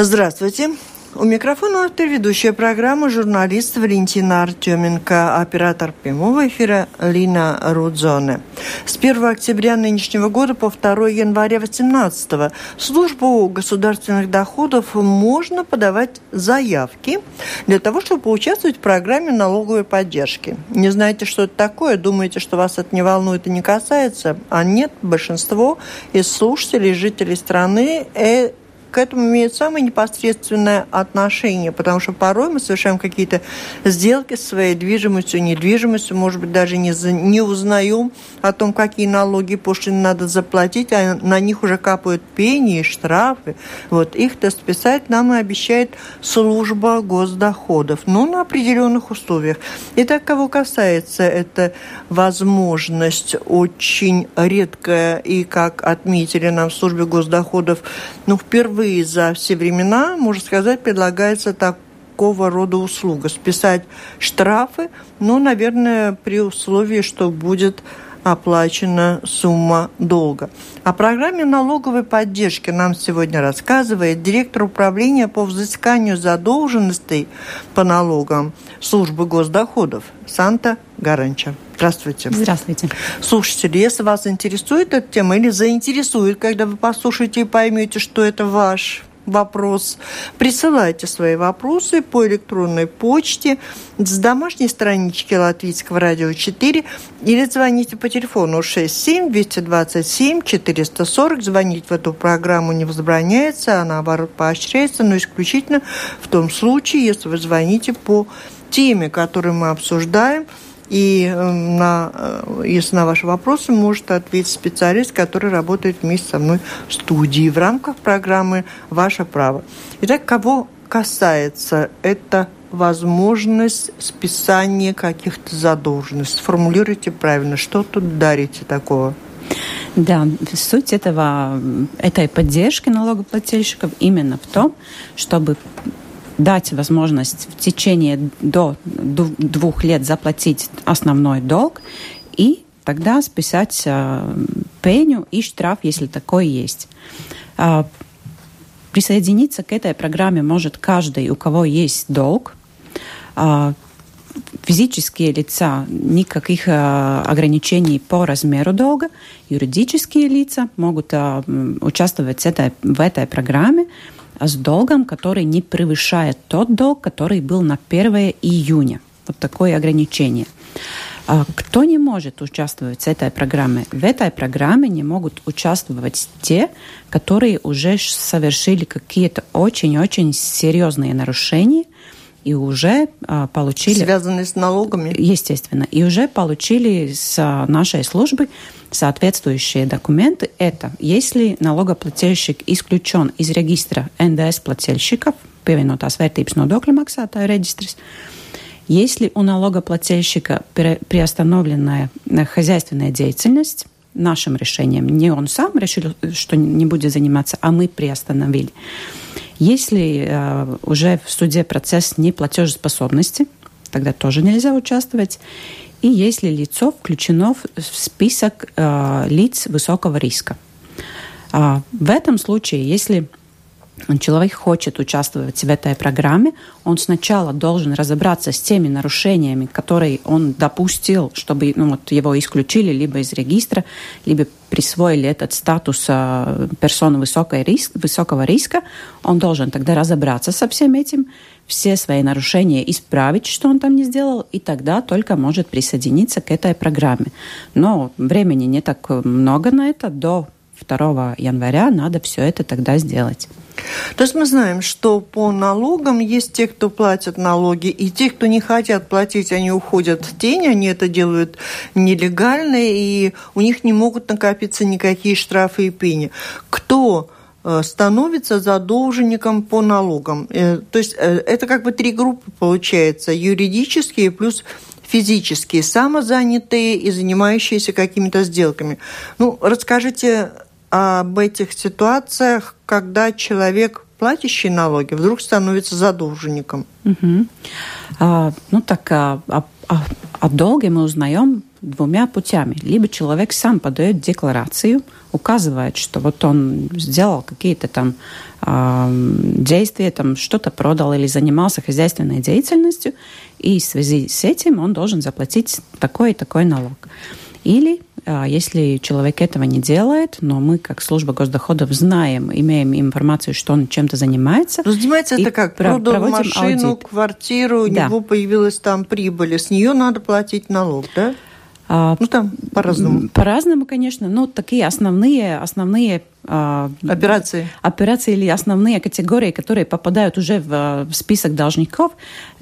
Здравствуйте. У микрофона ведущая программы журналист Валентина Артеменко, оператор прямого эфира Лина Рудзоне. С 1 октября нынешнего года по 2 января 2018 в службу государственных доходов можно подавать заявки для того, чтобы поучаствовать в программе налоговой поддержки. Не знаете, что это такое? Думаете, что вас это не волнует и не касается? А нет, большинство из слушателей, жителей страны э, к этому имеют самое непосредственное отношение, потому что порой мы совершаем какие-то сделки с своей движимостью, недвижимостью, может быть, даже не, за, не узнаем о том, какие налоги пошлины надо заплатить, а на них уже капают пени и штрафы. Вот их-то списать нам и обещает служба госдоходов, но на определенных условиях. Итак, кого касается, это возможность очень редкая, и как отметили нам в службе госдоходов, ну, впервые впервые за все времена, можно сказать, предлагается такого рода услуга. Списать штрафы, ну, наверное, при условии, что будет оплачена сумма долга. О программе налоговой поддержки нам сегодня рассказывает директор управления по взысканию задолженностей по налогам службы госдоходов Санта Гаранча. Здравствуйте. Здравствуйте. Слушатели, если вас интересует эта тема или заинтересует, когда вы послушаете и поймете, что это ваш вопрос, присылайте свои вопросы по электронной почте с домашней странички Латвийского радио 4 или звоните по телефону 67 227 440. Звонить в эту программу не возбраняется, а наоборот поощряется, но исключительно в том случае, если вы звоните по теме, которую мы обсуждаем – и эм, на, э, если на ваши вопросы может ответить специалист, который работает вместе со мной в студии в рамках программы «Ваше право». Итак, кого касается это возможность списания каких-то задолженностей. Сформулируйте правильно, что тут дарите такого? Да, суть этого, этой поддержки налогоплательщиков именно в том, чтобы дать возможность в течение до двух лет заплатить основной долг и тогда списать э, пеню и штраф, если такой есть. Э, присоединиться к этой программе может каждый, у кого есть долг. Э, физические лица никаких э, ограничений по размеру долга. Юридические лица могут э, участвовать в этой программе с долгом, который не превышает тот долг, который был на 1 июня. Вот такое ограничение. А кто не может участвовать в этой программе? В этой программе не могут участвовать те, которые уже совершили какие-то очень-очень серьезные нарушения и уже а, получили... Связанные с налогами? Естественно. И уже получили с а, нашей службы соответствующие документы. Это если налогоплательщик исключен из регистра НДС плательщиков, pievienotās vērtības nodokļu maksātāju регистрис, если у налогоплательщика приостановленная хозяйственная деятельность, нашим решением, не он сам решил, что не будет заниматься, а мы приостановили. Если э, уже в суде процесс неплатежеспособности, тогда тоже нельзя участвовать и если лицо включено в список э, лиц высокого риска. А в этом случае, если человек хочет участвовать в этой программе, он сначала должен разобраться с теми нарушениями, которые он допустил, чтобы ну, вот его исключили либо из регистра, либо присвоили этот статус э, персоны высокой риск, высокого риска. Он должен тогда разобраться со всем этим, все свои нарушения исправить, что он там не сделал, и тогда только может присоединиться к этой программе. Но времени не так много на это. До 2 января надо все это тогда сделать. То есть мы знаем, что по налогам есть те, кто платят налоги, и те, кто не хотят платить, они уходят в тень, они это делают нелегально, и у них не могут накопиться никакие штрафы и пени. Кто Э, становится задолженником по налогам. Э, то есть э, это как бы три группы получается. Юридические плюс физические, самозанятые и занимающиеся какими-то сделками. Ну, расскажите об этих ситуациях, когда человек, платящий налоги, вдруг становится задолженником. Угу. А, ну так, а, а, о долге мы узнаем двумя путями. Либо человек сам подает декларацию, указывает, что вот он сделал какие-то там э, действия, там что-то продал или занимался хозяйственной деятельностью, и в связи с этим он должен заплатить такой и такой налог. Или а, если человек этого не делает, но мы, как служба госдоходов, знаем, имеем информацию, что он чем-то занимается. Но занимается это как? Продал машину, аудит. квартиру, у да. него появилась там прибыль, с нее надо платить налог, да? А, ну, там по-разному. По-разному, конечно. Но такие основные, основные а, операции. операции или основные категории, которые попадают уже в, в список должников,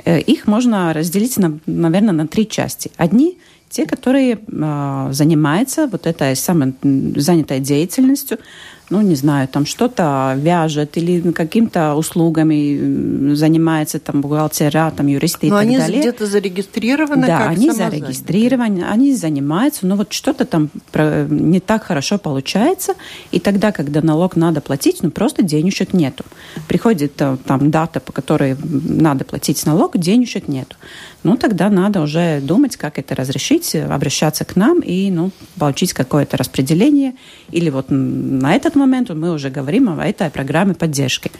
э, их можно разделить, на, наверное, на три части. Одни те, которые э, занимаются вот этой самой занятой деятельностью, ну, не знаю, там что-то вяжет или какими-то услугами занимается, там, бухгалтера, там, юристы но и так они далее. где-то зарегистрированы Да, они зарегистрированы, они занимаются, но вот что-то там не так хорошо получается, и тогда, когда налог надо платить, ну, просто денежек нету. Приходит э, там дата, по которой надо платить налог, денежек нету. Ну, тогда надо уже думать, как это разрешить, обращаться к нам и, ну, получить какое-то распределение. Или вот на этот момент мы уже говорим о этой программе поддержки.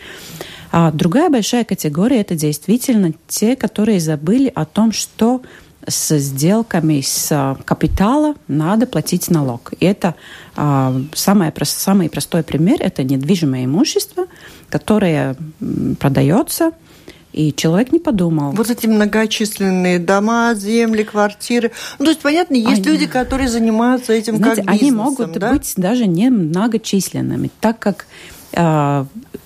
А другая большая категория – это действительно те, которые забыли о том, что с сделками с а, капитала надо платить налог. И это а, самое, самый простой пример – это недвижимое имущество, которое продается – и человек не подумал. Вот эти многочисленные дома, земли, квартиры. Ну, то есть, понятно, есть они, люди, которые занимаются этим знаете, как бизнесом. Они могут да? быть даже не многочисленными, так как э,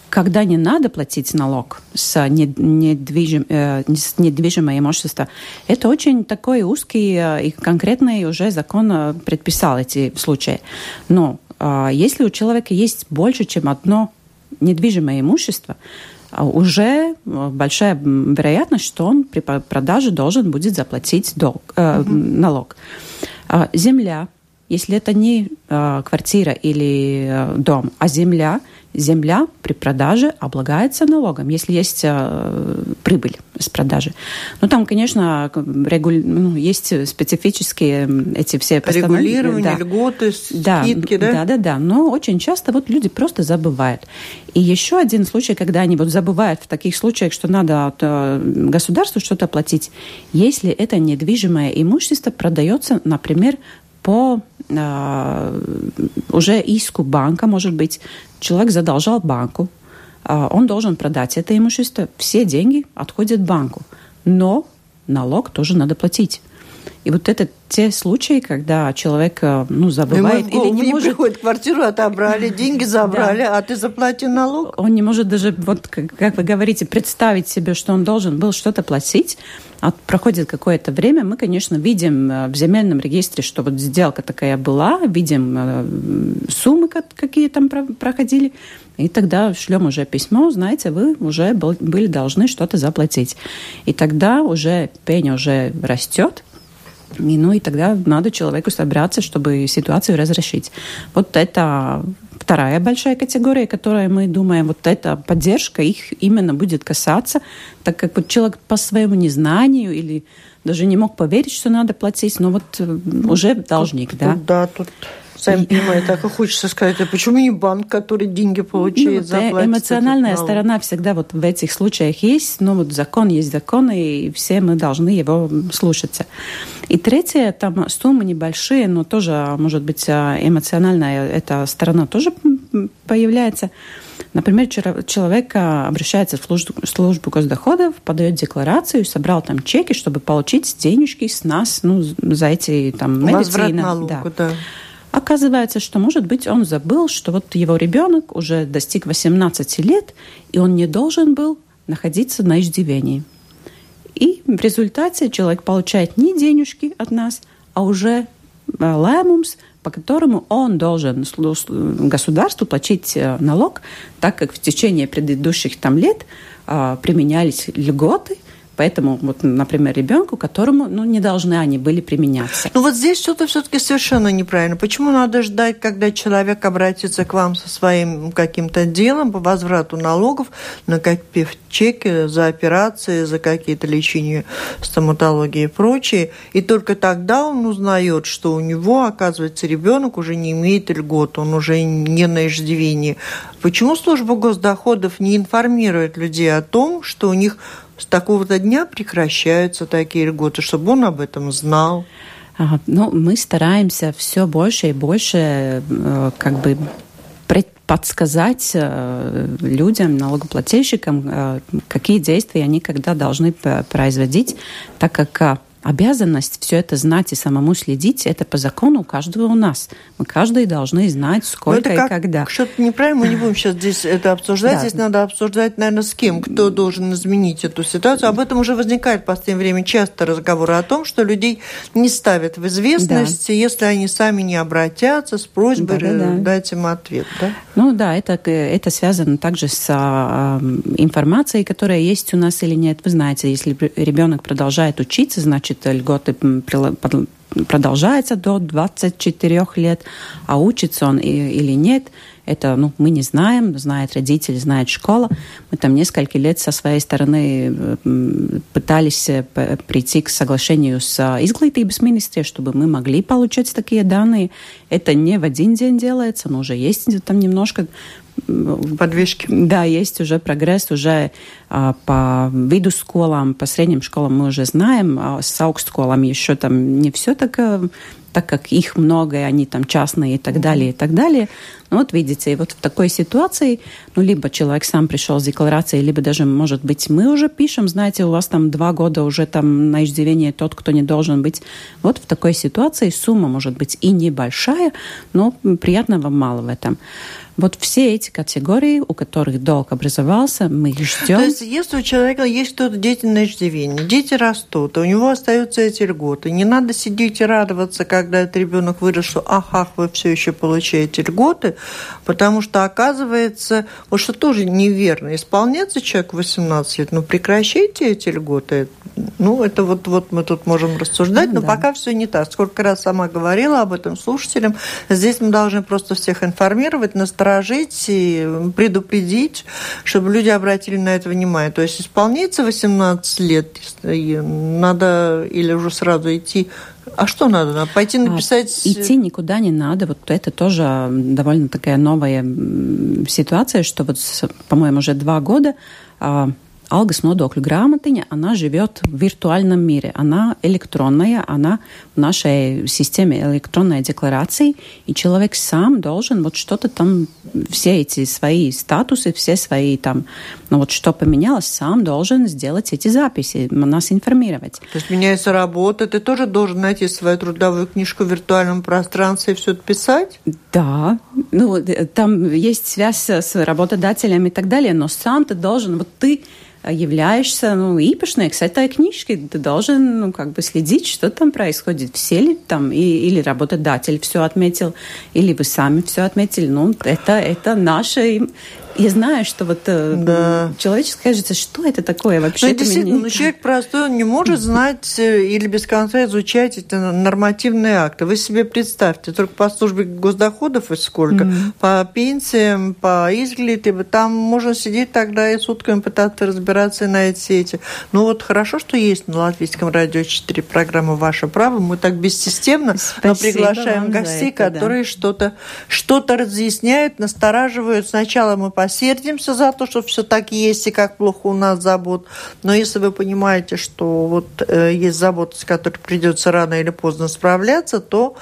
когда не надо платить налог с, недвижим, э, с недвижимое имущество, это очень такой узкий э, и конкретный уже закон э, предписал эти случаи. Но э, если у человека есть больше, чем одно недвижимое имущество, уже э, большая вероятность, что он при продаже должен будет заплатить долг, э, угу. налог. А земля, если это не э, квартира или э, дом, а земля, земля при продаже облагается налогом, если есть э, прибыль с продажи. Ну, там, конечно, регу... ну, есть специфические эти все постановления. Регулирование, да. льготы, скидки, да, да? Да, да. Но очень часто вот люди просто забывают. И еще один случай, когда они вот забывают в таких случаях, что надо от государству что-то платить, если это недвижимое имущество продается, например, по э, уже иску банка, может быть, человек задолжал банку, э, он должен продать это имущество, все деньги отходят банку, но налог тоже надо платить. И вот это те случаи, когда человек э, ну, забывает или не, может... приходит квартиру, отобрали, деньги забрали, а ты заплати налог. Он не может даже, вот как вы говорите, представить себе, что он должен был что-то платить. А проходит какое-то время, мы, конечно, видим э, в земельном регистре, что вот сделка такая была, видим э, суммы, какие там проходили, и тогда шлем уже письмо, знаете, вы уже были должны что-то заплатить. И тогда уже пень уже растет, и, ну и тогда надо человеку собраться, чтобы ситуацию разрешить. Вот это вторая большая категория, которая мы думаем, вот эта поддержка их именно будет касаться, так как вот человек по своему незнанию или даже не мог поверить, что надо платить, но вот э, уже должник, тут, да? Да, тут Сами понимаете, так и хочется сказать, а почему не банк, который деньги получает, ну, заплатит? Эмоциональная сторона всегда вот в этих случаях есть, но вот закон есть закон, и все мы должны его слушаться. И третье, там суммы небольшие, но тоже, может быть, а, эмоциональная эта сторона тоже появляется. Например, человек а, обращается в службу, службу госдоходов, подает декларацию, собрал там чеки, чтобы получить денежки с нас ну, за эти там медицина. Возврат налога, да. да. Оказывается, что, может быть, он забыл, что вот его ребенок уже достиг 18 лет, и он не должен был находиться на иждивении. И в результате человек получает не денежки от нас, а уже э, лэмумс, по которому он должен государству платить э, налог, так как в течение предыдущих там лет э, применялись льготы – поэтому, вот, например, ребенку, которому ну, не должны они были применяться. Ну вот здесь что-то все-таки совершенно неправильно. Почему надо ждать, когда человек обратится к вам со своим каким-то делом по возврату налогов, накопив чеки за операции, за какие-то лечения стоматологии и прочее, и только тогда он узнает, что у него, оказывается, ребенок уже не имеет льгот, он уже не на иждивении. Почему служба госдоходов не информирует людей о том, что у них с такого-то дня прекращаются такие льготы, чтобы он об этом знал? Ну, мы стараемся все больше и больше э, как бы подсказать э, людям, налогоплательщикам, э, какие действия они когда должны производить, так как обязанность все это знать и самому следить, это по закону у каждого у нас. Мы каждый должны знать, сколько это как, и когда. Что-то неправильно, мы не будем сейчас здесь это обсуждать. Да. Здесь надо обсуждать, наверное, с кем, кто должен изменить эту ситуацию. Об этом уже возникает в последнее время часто разговоры о том, что людей не ставят в известность, да. если они сами не обратятся с просьбой да, да, да. дать им ответ. Да? Ну да, это, это связано также с а, информацией, которая есть у нас или нет. Вы знаете, если ребенок продолжает учиться, значит, значит, льготы продолжается до 24 лет, а учится он или нет, это ну, мы не знаем, знает родитель, знает школа. Мы там несколько лет со своей стороны пытались э, прийти к соглашению с изглытības министре, чтобы мы могли получать такие данные. Это не в один день делается, но уже есть там немножко подвижки. Да, есть уже прогресс, уже а, по виду школам, по средним школам мы уже знаем, а с аукшколами еще там не все так э, так как их много, и они там частные и так далее, и так далее. Ну вот видите, и вот в такой ситуации, ну либо человек сам пришел с декларацией, либо даже, может быть, мы уже пишем, знаете, у вас там два года уже там на иждивение тот, кто не должен быть. Вот в такой ситуации сумма может быть и небольшая, но приятного мало в этом. Вот все эти категории, у которых долг образовался, мы их ждем. То есть, если у человека есть что-то деятельное иждивение, дети растут, у него остаются эти льготы, не надо сидеть и радоваться, когда этот ребенок вырос, что ах, вы все еще получаете льготы, потому что оказывается, вот что тоже неверно, исполняется человек 18 лет, ну прекращайте эти льготы, ну это вот, вот мы тут можем рассуждать, но да. пока все не так. Сколько раз сама говорила об этом слушателям, здесь мы должны просто всех информировать, насторожить насторожить и предупредить, чтобы люди обратили на это внимание. То есть исполнится 18 лет, надо или уже сразу идти а что надо? Надо пойти а, написать... Идти никуда не надо. Вот это тоже довольно такая новая ситуация, что вот, по-моему, уже два года а, Алгас нодokļu грамотыня, она живет в виртуальном мире. Она электронная, она в нашей системе электронной декларации, и человек сам должен вот что-то там, все эти свои статусы, все свои там, ну вот что поменялось, сам должен сделать эти записи, нас информировать. То есть меняется работа, ты тоже должен найти свою трудовую книжку в виртуальном пространстве и все это писать? Да, ну там есть связь с работодателем и так далее, но сам ты должен, вот ты являешься ну, īpašnieks этой книжки, ты должен ну, как бы следить, что там происходит. Все ли там, и, или работодатель все отметил, или вы сами все отметили. Ну, это, это наше я знаю, что вот э, да. человеческое кажется, что это такое вообще? Ну, действительно, меня... ну, человек простой, он не может знать э, или без конца изучать эти нормативные акты. Вы себе представьте, только по службе госдоходов и сколько, mm-hmm. по пенсиям, по изглите, там можно сидеть тогда и сутками пытаться разбираться на эти сети. Ну вот хорошо, что есть на Латвийском радио 4 программы «Ваше право». Мы так бессистемно но приглашаем гостей, это, которые да. что-то что разъясняют, настораживают. Сначала мы посердимся за то, что все так есть и как плохо у нас забот. Но если вы понимаете, что вот э, есть забота, с которой придется рано или поздно справляться, то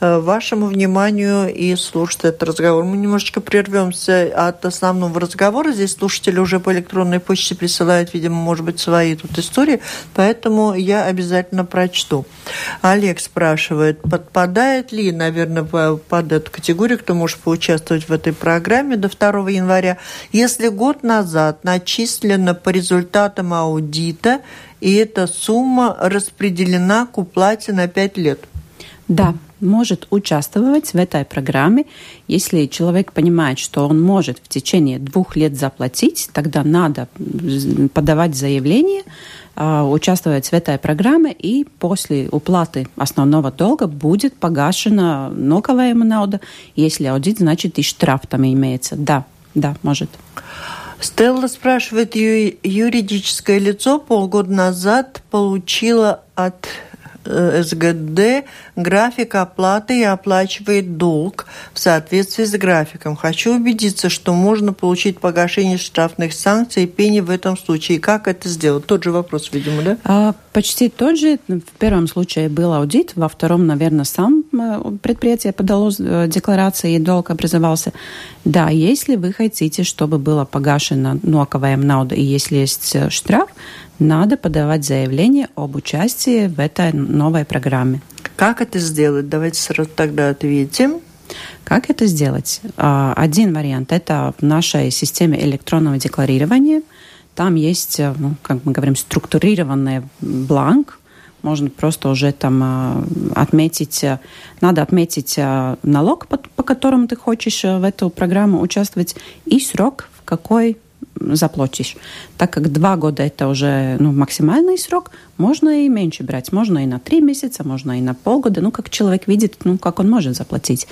э, вашему вниманию и слушать этот разговор. Мы немножечко прервемся от основного разговора. Здесь слушатели уже по электронной почте присылают, видимо, может быть, свои тут истории, поэтому я обязательно прочту. Олег спрашивает, подпадает ли, наверное, под эту категорию, кто может поучаствовать в этой программе до 2 января если год назад начислено по результатам аудита, и эта сумма распределена к уплате на 5 лет? Да, может участвовать в этой программе. Если человек понимает, что он может в течение двух лет заплатить, тогда надо подавать заявление участвовать в этой программе, и после уплаты основного долга будет погашена налоговая науда. Если аудит, значит и штраф там имеется. Да, да, может. Стелла спрашивает, юридическое лицо полгода назад получило от Э, СГД график оплаты и оплачивает долг в соответствии с графиком. Хочу убедиться, что можно получить погашение штрафных санкций и пени в этом случае. Как это сделать? Тот же вопрос, видимо, да? А, почти тот же. В первом случае был аудит, во втором, наверное, сам э, предприятие подало э, декларации и долг образовался. Да, если вы хотите, чтобы было погашено налоговая науда и если есть штраф, надо подавать заявление об участии в этой новой программе. Как это сделать? Давайте сразу тогда ответим. Как это сделать? А, один вариант – это в нашей системе электронного декларирования. Там есть, э, ну, как мы говорим, структурированный бланк, можно просто уже там а, отметить, э, надо отметить э, налог, по которому ты хочешь в эту программу участвовать, и срок, в какой заплатишь. Так как два года это уже ну, максимальный срок, можно и меньше брать. Можно и на три месяца, можно и на полгода. Ну, как человек видит, ну, как он может заплатить.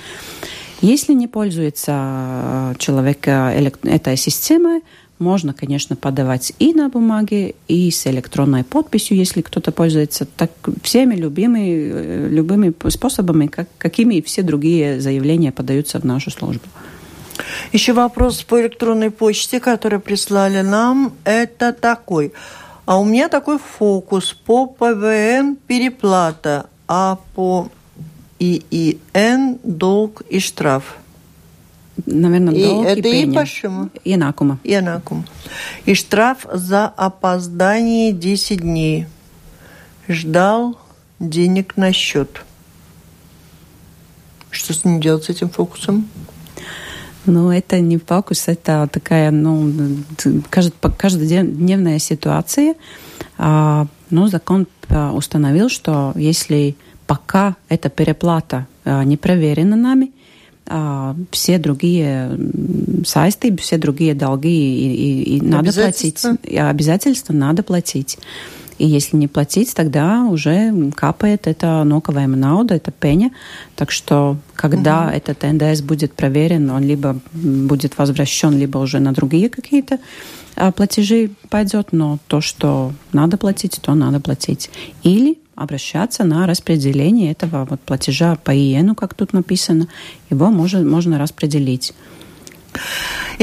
Если не пользуется э, человек э, этой системой, можно, конечно, подавать и на бумаге, и с электронной подписью, если кто-то пользуется так, всеми любыми, э, любыми способами, как, какими и все другие заявления подаются в нашу службу. Еще вопрос по электронной почте, который прислали нам, это такой. А у меня такой фокус по ПВН переплата, а по ИИН долг и штраф. Наверное, долг и, это и и почему? Иенакума. Иенакума. И штраф за опоздание 10 дней. Ждал денег на счет. Что с ним делать с этим фокусом? Ну, это не фокус, это такая, ну, каждодневная ситуация. А, ну, закон а, установил, что если пока эта переплата а, не проверена нами, все другие сайты, все другие долги и, и, и надо платить. Обязательства надо платить. И если не платить, тогда уже капает это ноковая науда, это пеня. Так что, когда угу. этот НДС будет проверен, он либо будет возвращен, либо уже на другие какие-то а, платежи пойдет, но то, что надо платить, то надо платить. Или обращаться на распределение этого вот платежа по ИЕНу, как тут написано, его можно, можно распределить.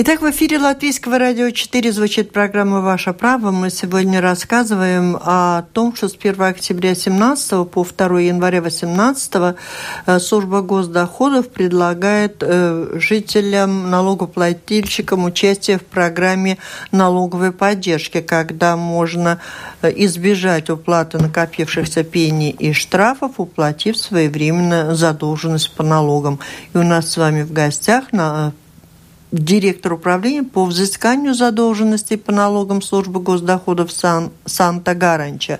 Итак, в эфире Латвийского радио 4 звучит программа «Ваше право». Мы сегодня рассказываем о том, что с 1 октября 2017 по 2 января 2018 э, служба госдоходов предлагает э, жителям, налогоплательщикам участие в программе налоговой поддержки, когда можно э, избежать уплаты накопившихся пений и штрафов, уплатив своевременно задолженность по налогам. И у нас с вами в гостях на директор управления по взысканию задолженностей по налогам службы госдоходов Сан, Санта-Гаранча.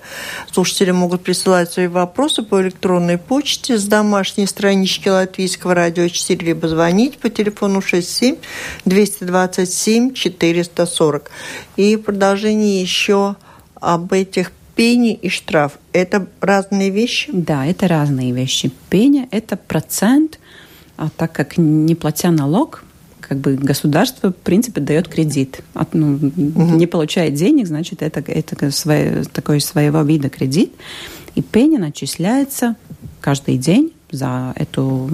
Слушатели могут присылать свои вопросы по электронной почте с домашней странички Латвийского радио 4, либо звонить по телефону 67 227 440. И продолжение еще об этих пени и штраф. Это разные вещи? Да, это разные вещи. Пеня – это процент, а так как не платя налог, как бы государство, в принципе, дает кредит. От, ну, угу. Не получает денег, значит, это, это свое, такой своего вида кредит. И пени начисляется каждый день за эту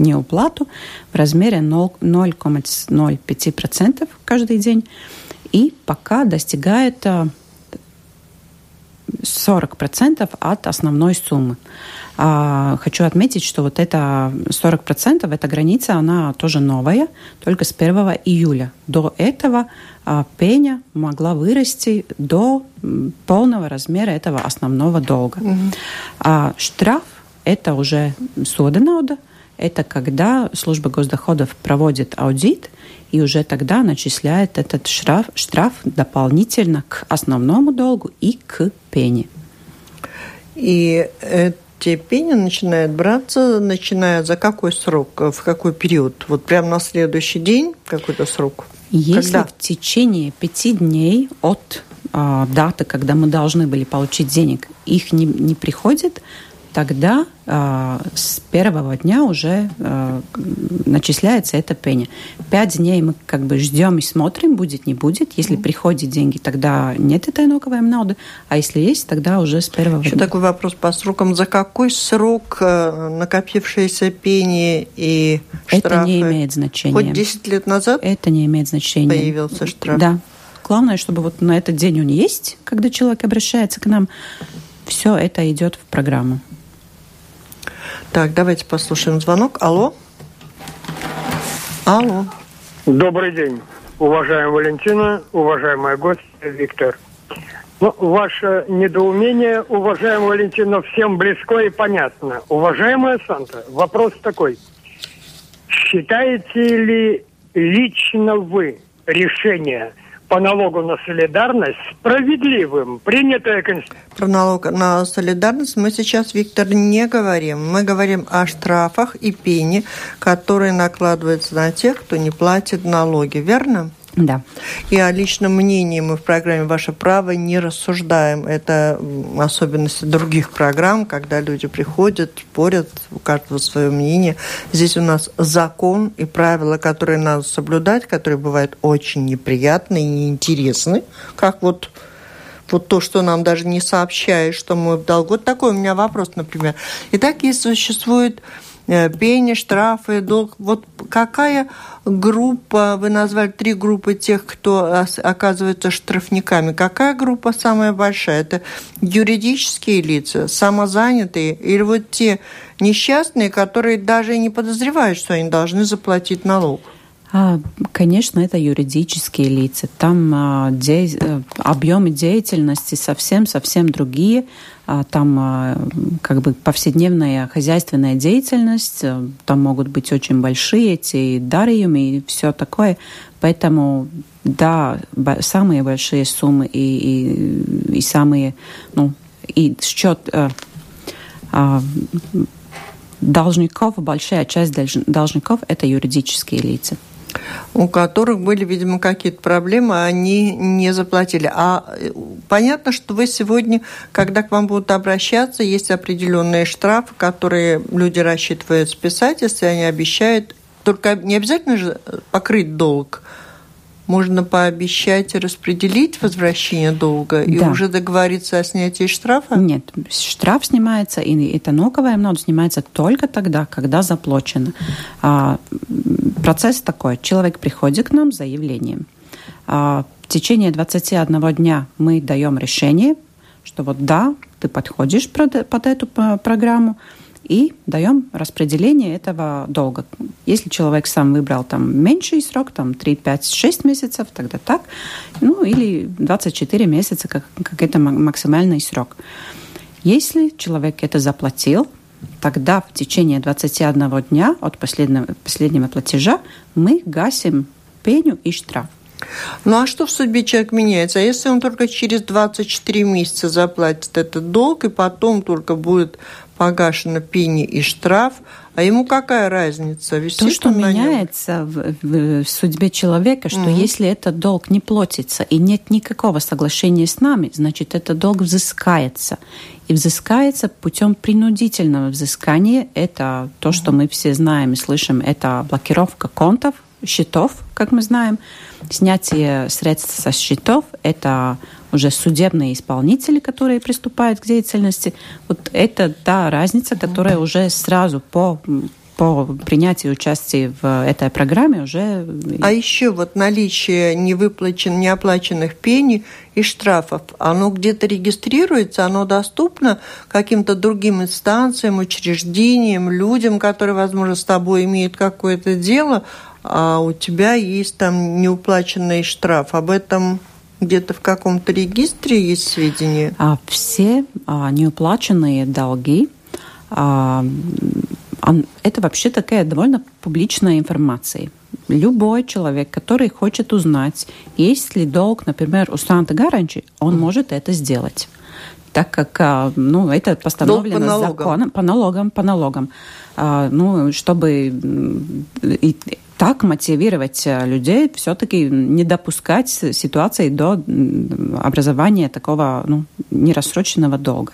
неуплату в размере 0,05% каждый день. И пока достигает 40% от основной суммы. А, хочу отметить, что вот это 40%, эта граница, она тоже новая, только с 1 июля. До этого а, пеня могла вырасти до полного размера этого основного долга. Угу. А штраф – это уже сода это когда служба госдоходов проводит аудит и уже тогда начисляет этот штраф, штраф дополнительно к основному долгу и к пене. И эти пени начинают браться, начиная за какой срок, в какой период? Вот прямо на следующий день какой-то срок? Если Когда? в течение пяти дней от а, дата, когда мы должны были получить денег, их не, не приходит, тогда э, с первого дня уже э, начисляется эта пеня. Пять дней мы как бы ждем и смотрим, будет, не будет. Если mm. приходят деньги, тогда нет этой налоговой ноды, а если есть, тогда уже с первого Еще дня. такой вопрос по срокам. За какой срок э, накопившиеся пени и штрафы? Это не имеет значения. Хоть 10 лет назад? Это не имеет значения. Появился штраф? Да. Главное, чтобы вот на этот день он есть, когда человек обращается к нам, все это идет в программу. Так, давайте послушаем звонок. Алло. Алло. Добрый день, уважаемая Валентина, уважаемая гость Виктор. Ну, ваше недоумение, уважаемая Валентина, всем близко и понятно. Уважаемая Санта, вопрос такой. Считаете ли лично вы решение – по налогу на солидарность справедливым, принятая Конституция. Про налог на солидарность мы сейчас, Виктор, не говорим. Мы говорим о штрафах и пене, которые накладываются на тех, кто не платит налоги, верно? Да. И о личном мнении мы в программе «Ваше право» не рассуждаем. Это особенности других программ, когда люди приходят, спорят, у каждого свое мнение. Здесь у нас закон и правила, которые надо соблюдать, которые бывают очень неприятны и неинтересны, как вот вот то, что нам даже не сообщает, что мы в долгу. Вот такой у меня вопрос, например. Итак, если существует пени, штрафы, долг. Вот какая группа, вы назвали три группы тех, кто оказывается штрафниками. Какая группа самая большая? Это юридические лица, самозанятые или вот те несчастные, которые даже не подозревают, что они должны заплатить налог? А, конечно, это юридические лица. Там а, де... Э, объемы деятельности совсем-совсем другие. А, там а, как бы повседневная хозяйственная деятельность, э, там могут быть очень большие эти дариумы и все такое. Поэтому, да, самые большие суммы и, и, и самые, ну, и счет э, а, должников, большая часть должников – это юридические лица у которых были, видимо, какие-то проблемы, они не заплатили. А э, понятно, что вы сегодня, когда к вам будут обращаться, есть определенные штрафы, которые люди рассчитывают списать, если они обещают. Только не обязательно же покрыть долг можно пообещать распределить возвращение долга и да. уже договориться о снятии штрафа? Нет, штраф снимается, и это налоговая нота снимается только тогда, когда заплачено. А, процесс такой. Человек приходит к нам с заявлением. А, в течение 21 дня мы даем решение, что вот да, ты подходишь под, под эту программу, и даем распределение этого долга. Если человек сам выбрал там меньший срок, там 3, 5, 6 месяцев, тогда так, ну или 24 месяца, как, как это максимальный срок. Если человек это заплатил, тогда в течение 21 дня от последнего, последнего платежа мы гасим пеню и штраф. Ну а что в судьбе человек меняется? А если он только через 24 месяца заплатит этот долг, и потом только будет погашена пени и штраф, а ему какая разница? Висит То, что меняется в, в, в судьбе человека, что угу. если этот долг не платится и нет никакого соглашения с нами, значит, этот долг взыскается. И взыскается путем принудительного взыскания. Это то, что мы все знаем и слышим, это блокировка контов, счетов, как мы знаем. Снятие средств со счетов – это уже судебные исполнители, которые приступают к деятельности. Вот это та разница, которая уже сразу по по принятию участия в этой программе уже... А еще вот наличие невыплачен, неоплаченных пений и штрафов, оно где-то регистрируется, оно доступно каким-то другим инстанциям, учреждениям, людям, которые, возможно, с тобой имеют какое-то дело, а у тебя есть там неуплаченный штраф. Об этом где-то в каком-то регистре есть сведения? А все а, неуплаченные долги а, это вообще такая довольно публичная информация. Любой человек, который хочет узнать, есть ли долг, например, у Санта Гаранчи, он mm. может это сделать так как а, ну, это постановлено по законом, по налогам, по налогам. А, ну, чтобы и так мотивировать людей все-таки не допускать ситуации до образования такого ну, нерассроченного долга.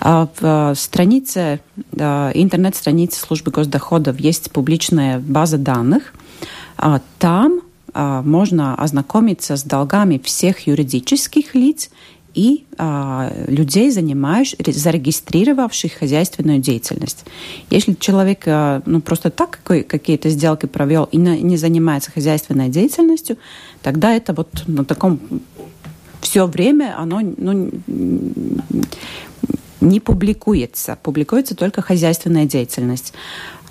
А в странице, интернет-странице службы госдоходов есть публичная база данных. А там можно ознакомиться с долгами всех юридических лиц и а, людей, занимающих, зарегистрировавших хозяйственную деятельность. Если человек а, ну, просто так какие-то сделки провел и на, не занимается хозяйственной деятельностью, тогда это вот на таком все время оно ну, не публикуется. Публикуется только хозяйственная деятельность.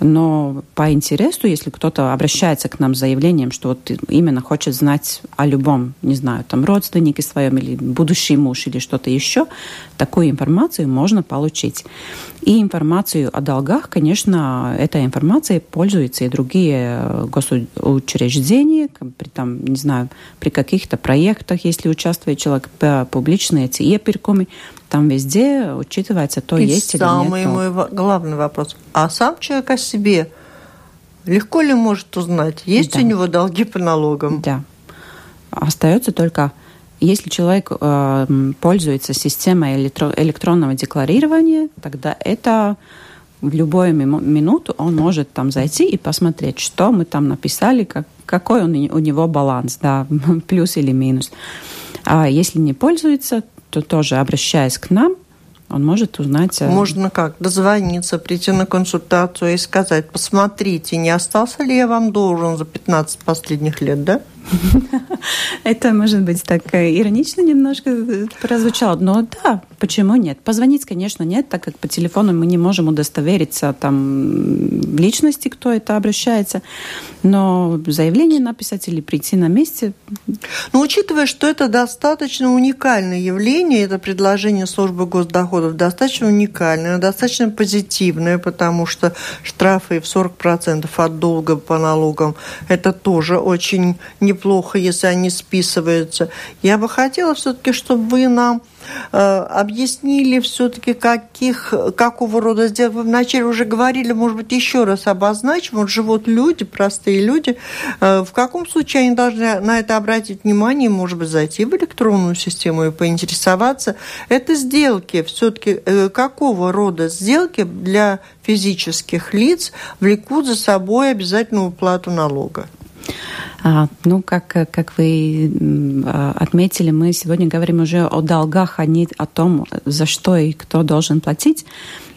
Но по интересу, если кто-то обращается к нам с заявлением, что вот именно хочет знать о любом, не знаю, там родственнике своем или будущий муж или что-то еще, такую информацию можно получить. И информацию о долгах, конечно, этой информацией пользуются и другие э, госучреждения, при, там, не знаю, при каких-то проектах, если участвует человек, публичные эти епиркуми, там везде учитывается то, и есть или нет. Самый мой главный вопрос. А сам человек о себе легко ли может узнать, есть да. у него долги по налогам? Да. Остается только если человек э, пользуется системой электро- электронного декларирования, тогда это в любую минуту он может там зайти и посмотреть, что мы там написали, как, какой он, у него баланс, да, плюс или минус. А если не пользуется, то тоже обращаясь к нам, он может узнать... Э, Можно как? Дозвониться, прийти на консультацию и сказать, посмотрите, не остался ли я вам должен за 15 последних лет, да? Это, может быть, так иронично немножко э, прозвучало, но да, почему нет? Позвонить, конечно, нет, так как по телефону мы не можем удостовериться там в личности, кто это обращается, но заявление написать или прийти на месте. Но учитывая, что это достаточно уникальное явление, это предложение службы госдоходов достаточно уникальное, достаточно позитивное, потому что штрафы в 40% от долга по налогам – это тоже очень не неплохо, если они списываются. Я бы хотела все-таки, чтобы вы нам э, объяснили все-таки, каких, какого рода сделок. Вы вначале уже говорили, может быть, еще раз обозначим. Вот живут люди, простые люди. Э, в каком случае они должны на это обратить внимание, может быть, зайти в электронную систему и поинтересоваться. Это сделки все-таки э, какого рода сделки для физических лиц влекут за собой обязательную уплату налога? А, ну, как, как вы а, отметили, мы сегодня говорим уже о долгах, а не о том, за что и кто должен платить.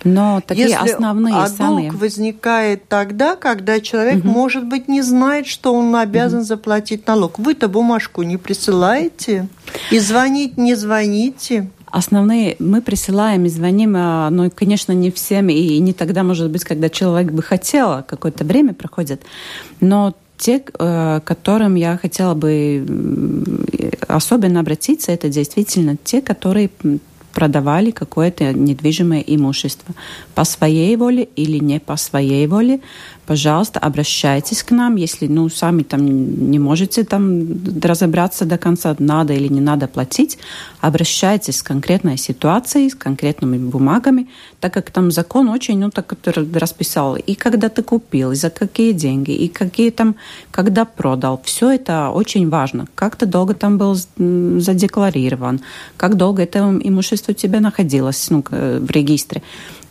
Но такие Если основные а самые... долг возникает тогда, когда человек, угу. может быть, не знает, что он обязан угу. заплатить налог. Вы-то бумажку не присылаете, и звонить не звоните. Основные мы присылаем и звоним, ну, конечно, не всем, и не тогда, может быть, когда человек бы хотел, какое-то время проходит, но те, э, которым я хотела бы особенно обратиться, это действительно те, которые продавали какое-то недвижимое имущество. По своей воле или не по своей воле, пожалуйста, обращайтесь к нам, если ну, сами там не можете там разобраться до конца, надо или не надо платить, обращайтесь с конкретной ситуацией, с конкретными бумагами, так как там закон очень, ну, так расписал, и когда ты купил, и за какие деньги, и какие там, когда продал, все это очень важно. Как ты долго там был задекларирован, как долго это имущество у тебя находилось ну, в регистре.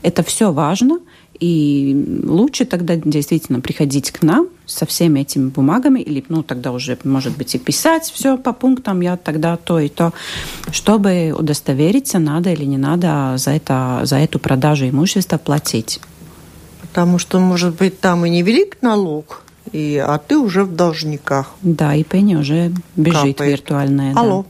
Это все важно, и лучше тогда действительно приходить к нам со всеми этими бумагами, или, ну, тогда уже, может быть, и писать все по пунктам, я тогда то и то, чтобы удостовериться, надо или не надо за, это, за эту продажу имущества платить. Потому что, может быть, там и невелик налог, и, а ты уже в должниках. Да, и пенни уже бежит Капает. виртуальная. Алло.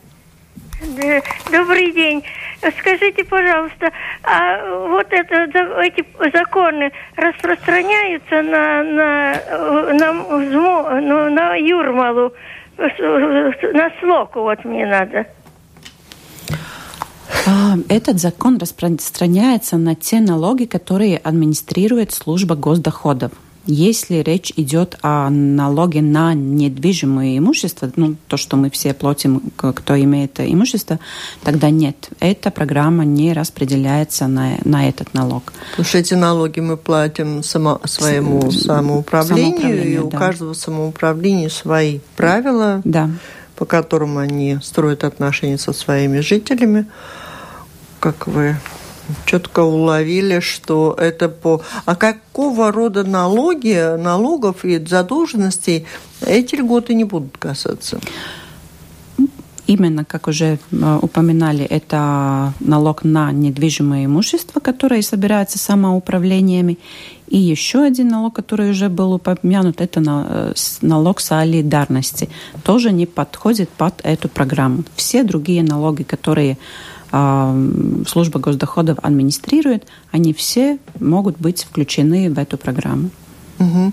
Да. Добрый день. Скажите, пожалуйста, а вот это, эти законы распространяются на, на, на, на, ну, на Юрмалу, на Слоку вот мне надо? А, этот закон распространяется на те налоги, которые администрирует служба госдоходов. Если речь идет о налоге на недвижимое имущество, ну, то, что мы все платим, кто имеет имущество, тогда нет. Эта программа не распределяется на, на этот налог. Потому что эти налоги мы платим само, своему С, самоуправлению, и у да. каждого самоуправления свои правила, да. по которым они строят отношения со своими жителями. Как вы четко уловили, что это по... А какого рода налоги, налогов и задолженностей эти льготы не будут касаться? Именно, как уже э, упоминали, это налог на недвижимое имущество, которое собирается самоуправлениями. И еще один налог, который уже был упомянут, это э, налог солидарности. Тоже не подходит под эту программу. Все другие налоги, которые служба госдоходов администрирует, они все могут быть включены в эту программу. Угу.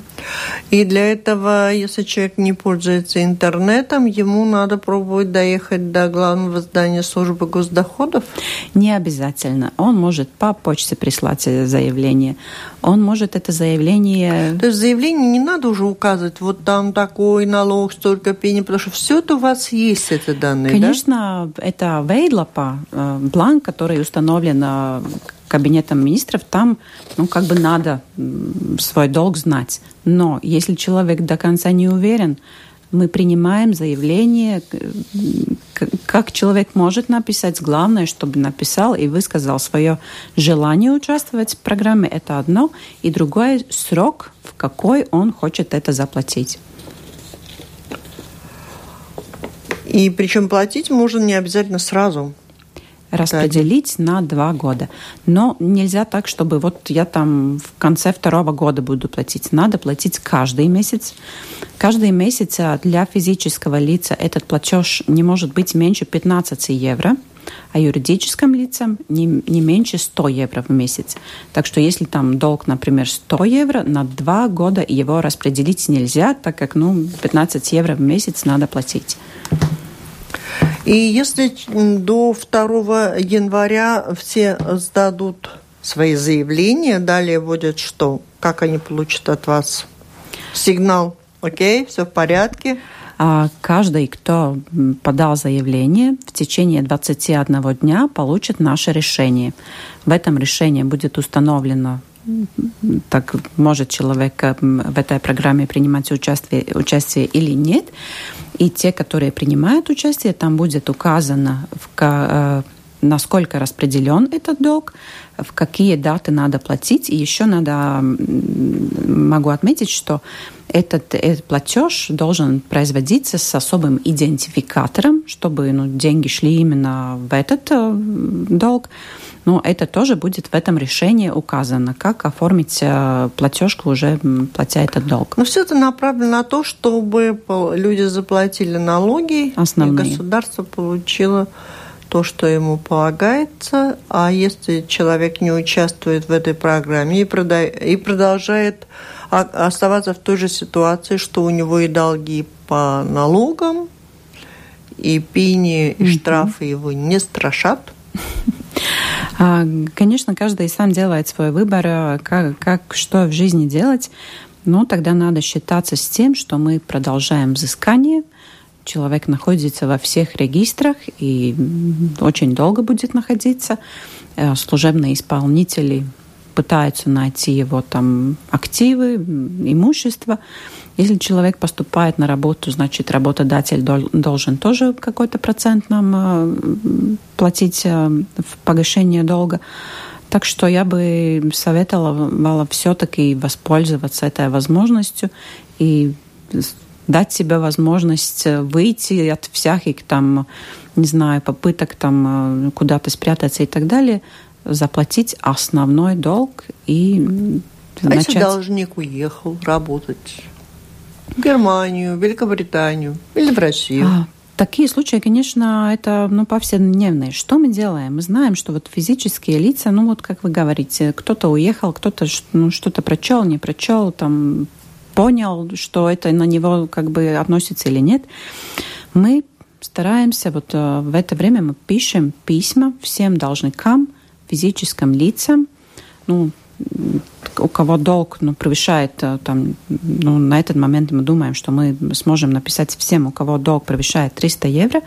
И для этого, если человек не пользуется интернетом, ему надо пробовать доехать до главного здания службы госдоходов? Не обязательно. Он может по почте прислать заявление. Он может это заявление... То есть заявление не надо уже указывать, вот там такой налог, столько пени, потому что все это у вас есть, это данные, Конечно, да? это вейдлапа, э, бланк, который установлен э, кабинетом министров, там, ну, как бы надо свой долг знать. Но если человек до конца не уверен, мы принимаем заявление, как человек может написать. Главное, чтобы написал и высказал свое желание участвовать в программе. Это одно. И другое – срок, в какой он хочет это заплатить. И причем платить можно не обязательно сразу распределить на два года. Но нельзя так, чтобы вот я там в конце второго года буду платить. Надо платить каждый месяц. Каждый месяц а для физического лица этот платеж не может быть меньше 15 евро а юридическим лицам не, не меньше 100 евро в месяц. Так что если там долг, например, 100 евро, на два года его распределить нельзя, так как ну, 15 евро в месяц надо платить. И если до 2 января все сдадут свои заявления, далее будет что? Как они получат от вас сигнал? Окей, все в порядке? А каждый, кто подал заявление, в течение 21 дня получит наше решение. В этом решении будет установлено так может человек в этой программе принимать участие, участие или нет. И те, которые принимают участие, там будет указано, в, э, насколько распределен этот долг, в какие даты надо платить. И еще надо, могу отметить, что этот, этот платеж должен производиться с особым идентификатором, чтобы ну, деньги шли именно в этот э, долг. Но это тоже будет в этом решении указано, как оформить э, платежку уже платя этот долг. Но все это направлено на то, чтобы люди заплатили налоги, Основные. и государство получило то, что ему полагается, а если человек не участвует в этой программе и, продай, и продолжает оставаться в той же ситуации, что у него и долги по налогам, и пени, и штрафы его не страшат, а, конечно, каждый сам делает свой выбор, а, как, как что в жизни делать. Но тогда надо считаться с тем, что мы продолжаем взыскание. Человек находится во всех регистрах и очень долго будет находиться. Э, служебные исполнители пытаются найти его там активы, имущество. Если человек поступает на работу, значит, работодатель должен тоже какой-то процент нам э, платить э, в погашение долга. Так что я бы советовала все-таки воспользоваться этой возможностью и дать себе возможность выйти от всяких там, не знаю, попыток там э, куда-то спрятаться и так далее, заплатить основной долг и а начать... если должник уехал работать в Германию, Великобританию или в Россию? А, Такие случаи, конечно, это ну, повседневные. Что мы делаем? Мы знаем, что вот физические лица, ну вот как вы говорите, кто-то уехал, кто-то ну, что-то прочел, не прочел, там понял, что это на него как бы относится или нет. Мы стараемся, вот э, в это время мы пишем письма всем должникам, физическим лицам, ну, у кого долг ну, превышает, э, там, ну, на этот момент мы думаем, что мы сможем написать всем, у кого долг превышает 300 евро,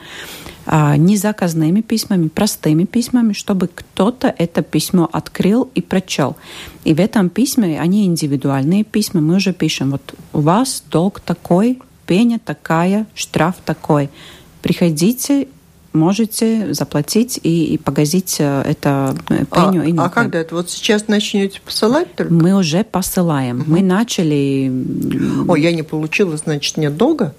не заказными письмами, простыми письмами, чтобы кто-то это письмо открыл и прочел. И в этом письме, они индивидуальные письма, мы уже пишем, вот у вас долг такой, пеня такая, штраф такой. Приходите можете заплатить и, и погасить э, это э, пеню. А, и а когда это? Вот сейчас начнете посылать только? Мы уже посылаем. Угу. Мы начали... О, я не получила, значит, нет долга?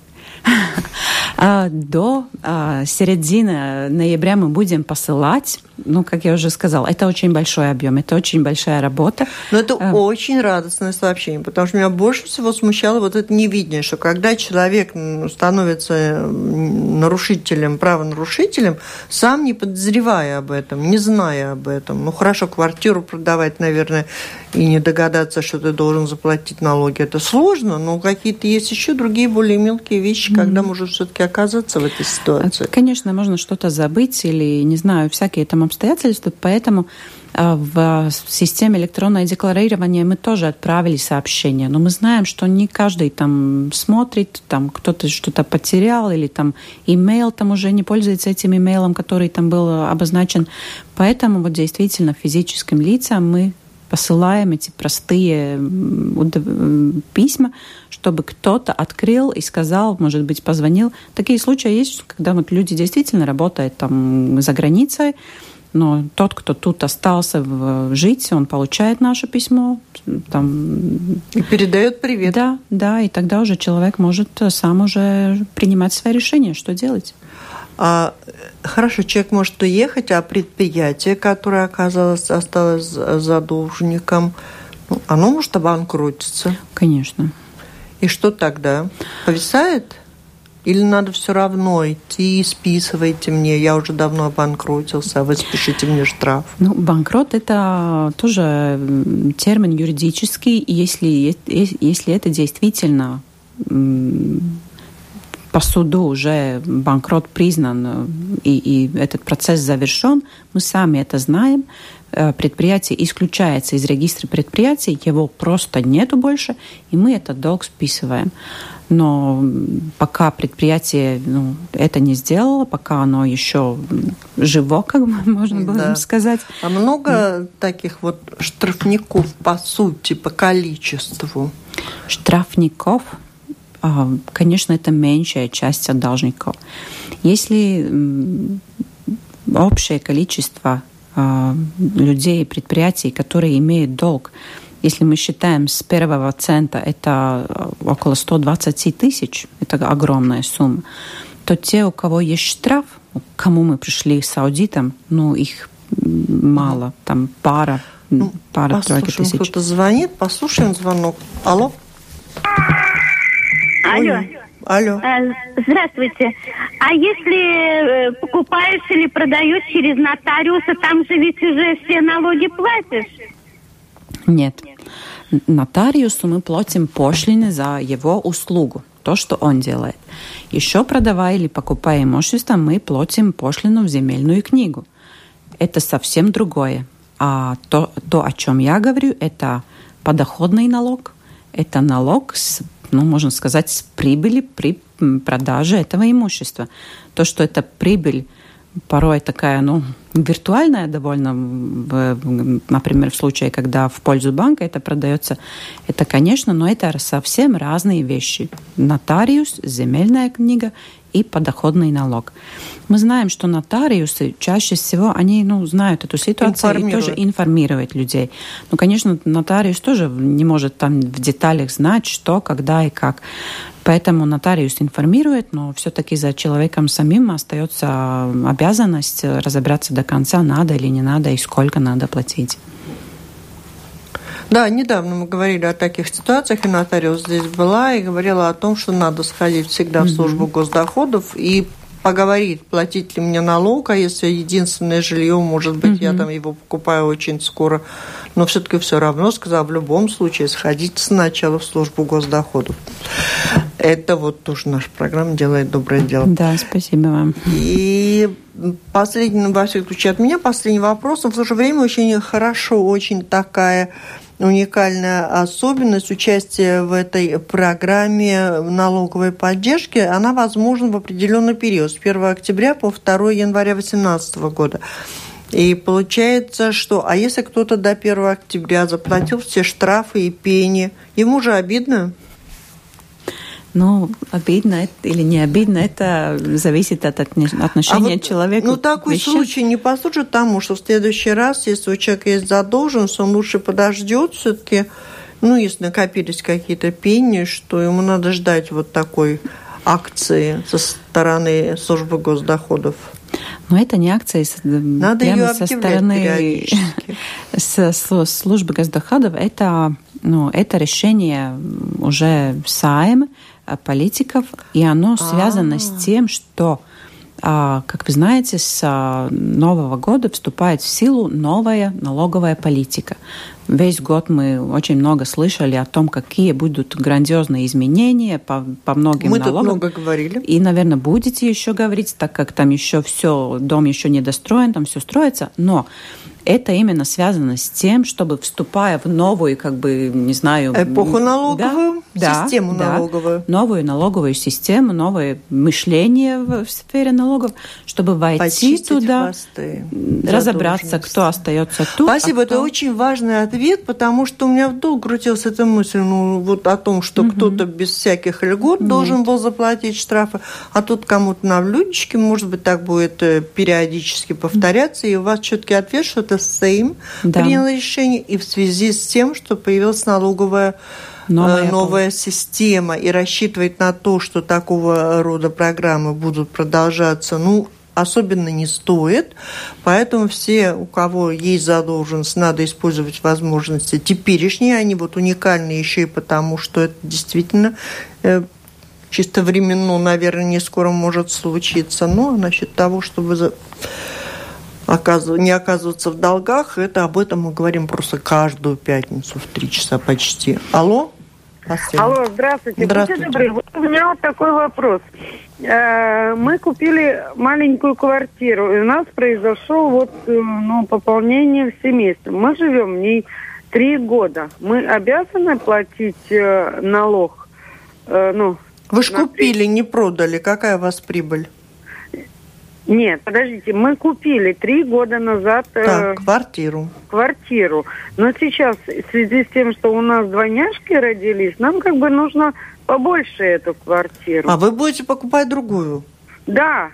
А, до а, середины ноября мы будем посылать. Ну, как я уже сказала, это очень большой объем, это очень большая работа. Но это а... очень радостное сообщение, потому что меня больше всего смущало вот это невидение, что когда человек становится нарушителем, правонарушителем, сам не подозревая об этом, не зная об этом. Ну, хорошо, квартиру продавать, наверное, и не догадаться, что ты должен заплатить налоги, это сложно, но какие-то есть еще другие более мелкие вещи. Когда можно все-таки оказаться в этой ситуации. Конечно, можно что-то забыть или, не знаю, всякие там обстоятельства, поэтому а, в системе электронного декларирования мы тоже отправили сообщение, но мы знаем, что не каждый там смотрит, там кто-то что-то потерял или там имейл там уже не пользуется этим имейлом, который там был обозначен. Поэтому вот действительно физическим лицам мы посылаем эти простые письма, чтобы кто-то открыл и сказал, может быть, позвонил. Такие случаи есть, когда вот люди действительно работают там за границей, но тот, кто тут остался жить, он получает наше письмо. Там... И передает привет. Да, да, и тогда уже человек может сам уже принимать свои решения, что делать. А, хорошо, человек может уехать, а предприятие, которое оказалось, осталось за должником, ну, оно может обанкротиться. Конечно. И что тогда? Повисает? Или надо все равно идти, списывайте мне, я уже давно обанкротился, а вы спишите мне штраф? Ну, банкрот – это тоже термин юридический, и если, если это действительно по суду уже банкрот признан э, и, и этот процесс завершен, мы сами это знаем, э, предприятие исключается из регистра предприятий, его просто нету больше, и мы этот долг списываем. Но пока предприятие ну, это не сделало, пока оно еще живо, как можно было да. сказать. А много таких вот штрафников по сути, по количеству? Штрафников конечно, это меньшая часть должников. Если общее количество а, людей предприятий, которые имеют долг, если мы считаем с первого цента это а, около 120 тысяч, это огромная сумма, то те, у кого есть штраф, к кому мы пришли с аудитом, ну, их мало, там пара, ну, пара-тройка тысяч. кто-то звонит, послушаем звонок. Алло? Алло. Алло. А, здравствуйте. А если э, покупаешь или продаешь через нотариуса, там же ведь уже все налоги платишь? Нет. Нотариусу мы платим пошлины за его услугу, то, что он делает. Еще продавая или покупая имущество, мы платим пошлину в земельную книгу. Это совсем другое. А то, то о чем я говорю, это подоходный налог, это налог с ну, можно сказать, с прибыли при продаже этого имущества. То, что это прибыль порой такая, ну, виртуальная довольно, например, в случае, когда в пользу банка это продается, это, конечно, но это совсем разные вещи. Нотариус, земельная книга и подоходный налог. Мы знаем, что нотариусы чаще всего, они ну, знают эту ситуацию и тоже информируют людей. Ну, конечно, нотариус тоже не может там в деталях знать, что, когда и как. Поэтому нотариус информирует, но все-таки за человеком самим остается обязанность разобраться до конца, надо или не надо и сколько надо платить. Да, недавно мы говорили о таких ситуациях, и нотариус здесь была и говорила о том, что надо сходить всегда в службу госдоходов и поговорить, платить ли мне налог, а если единственное жилье, может быть, mm я там его покупаю очень скоро, но все-таки все равно сказал, в любом случае сходите сначала в службу госдоходов. Это вот тоже наша программа «Делает доброе дело». Да, спасибо вам. И последний, во всяком случае, от меня последний вопрос, но в то же время очень хорошо, очень такая уникальная особенность участия в этой программе налоговой поддержки. Она возможна в определенный период, с 1 октября по 2 января 2018 года. И получается, что... А если кто-то до 1 октября заплатил все штрафы и пени, ему же обидно? Ну, обидно или не обидно, это зависит от отношения а вот, человека. Ну, такой вещи. случай не послужит тому, что в следующий раз, если у человека есть задолженность, он лучше подождет все-таки, ну, если накопились какие-то пени, что ему надо ждать вот такой акции со стороны службы госдоходов. Но это не акция Надо прямо со стороны с, с службы госдоходов. Это, ну, это решение уже САЭМ, политиков, и оно связано А-а-а. с а. тем, что а, как вы знаете, с а, нового года вступает в силу новая налоговая политика. Весь год мы очень много слышали о том, какие будут грандиозные изменения по, по многим мы налогам. Мы тут много говорили. И, наверное, будете еще говорить, так как там еще все, дом еще не достроен, там все строится. Но это именно связано с тем, чтобы вступая в новую, как бы, не знаю... Эпоху налоговую, да, систему да, налоговую. Новую налоговую систему, новое мышление в сфере налогов, чтобы войти Почистить туда, хвосты, разобраться, кто остается тут. А Спасибо, а кто... это очень важный ответ, потому что у меня вдруг крутилась эта мысль, ну, вот о том, что угу. кто-то без всяких льгот Нет. должен был заплатить штрафы, а тут кому-то на блюдечке, может быть, так будет э, периодически повторяться, и у вас четкий ответ, что это Сейм да. принял решение, и в связи с тем, что появилась налоговая новая, э, новая система и рассчитывать на то, что такого рода программы будут продолжаться, ну, особенно не стоит. Поэтому все, у кого есть задолженность, надо использовать возможности теперешние. Они вот уникальны еще и потому, что это действительно э, чисто временно, наверное, не скоро может случиться. Но насчет того, чтобы не оказываться в долгах, это об этом мы говорим просто каждую пятницу в три часа почти. Алло? Спасибо. Алло, здравствуйте. Здравствуйте. Будьте добры, у меня вот такой вопрос. Э, мы купили маленькую квартиру, и у нас произошло вот э, ну, пополнение в семействе. Мы живем в ней три года. Мы обязаны платить э, налог? Ну, Вы же купили, не продали. Какая у вас прибыль? Нет, подождите, мы купили три года назад э, так, э, квартиру. Квартиру. Но сейчас, в связи с тем, что у нас двойняшки родились, нам как бы нужно побольше эту квартиру. А вы будете покупать другую? Да.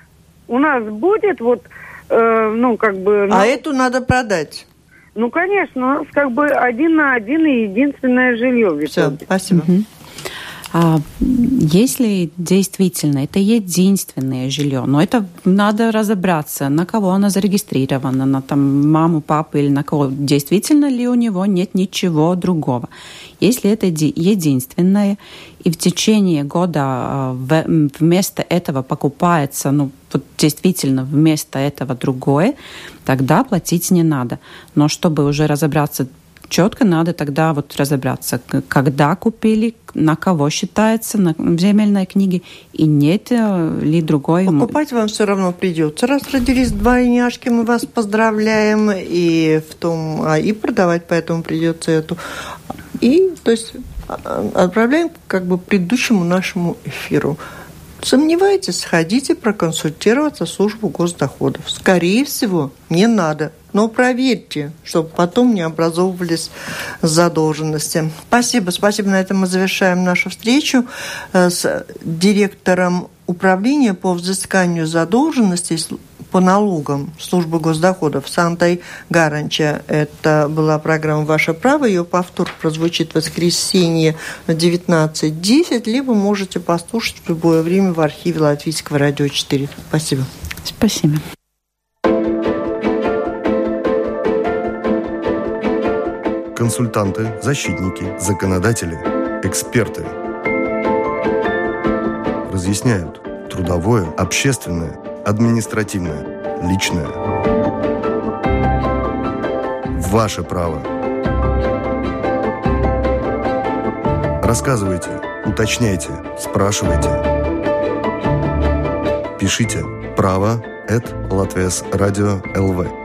У нас будет вот, э, ну, как бы... Ну, а эту надо продать? Ну, конечно, у нас как бы один на один и единственное жилье. Все, спасибо. Угу. А, если действительно это единственное жилье, но это надо разобраться, на кого оно зарегистрировано, на там маму, папу или на кого, действительно ли у него нет ничего другого. Если это единственное, и в течение года а, вместо этого покупается, ну, вот действительно вместо этого другое, тогда платить не надо. Но чтобы уже разобраться четко надо тогда вот разобраться, когда купили, на кого считается на, земельной книге, и нет э, ли другой... Покупать вам все равно придется. Раз родились двойняшки, мы вас поздравляем, и в том, а и продавать поэтому придется эту. И, то есть, а, отправляем как бы предыдущему нашему эфиру. Сомневаетесь, сходите проконсультироваться в службу госдоходов. Скорее всего, не надо. Но проверьте, чтобы потом не образовывались задолженности. Спасибо, спасибо. На этом мы завершаем нашу встречу э, с директором управления по взысканию задолженностей по налогам службы госдоходов Сантай Гаранча. Это была программа «Ваше право». Ее повтор прозвучит в воскресенье в 19.10, либо можете послушать в любое время в архиве Латвийского радио 4. Спасибо. Спасибо. Консультанты, защитники, законодатели, эксперты разъясняют трудовое, общественное – административное, личное. Ваше право. Рассказывайте, уточняйте, спрашивайте. Пишите право at Латвес Радио ЛВ.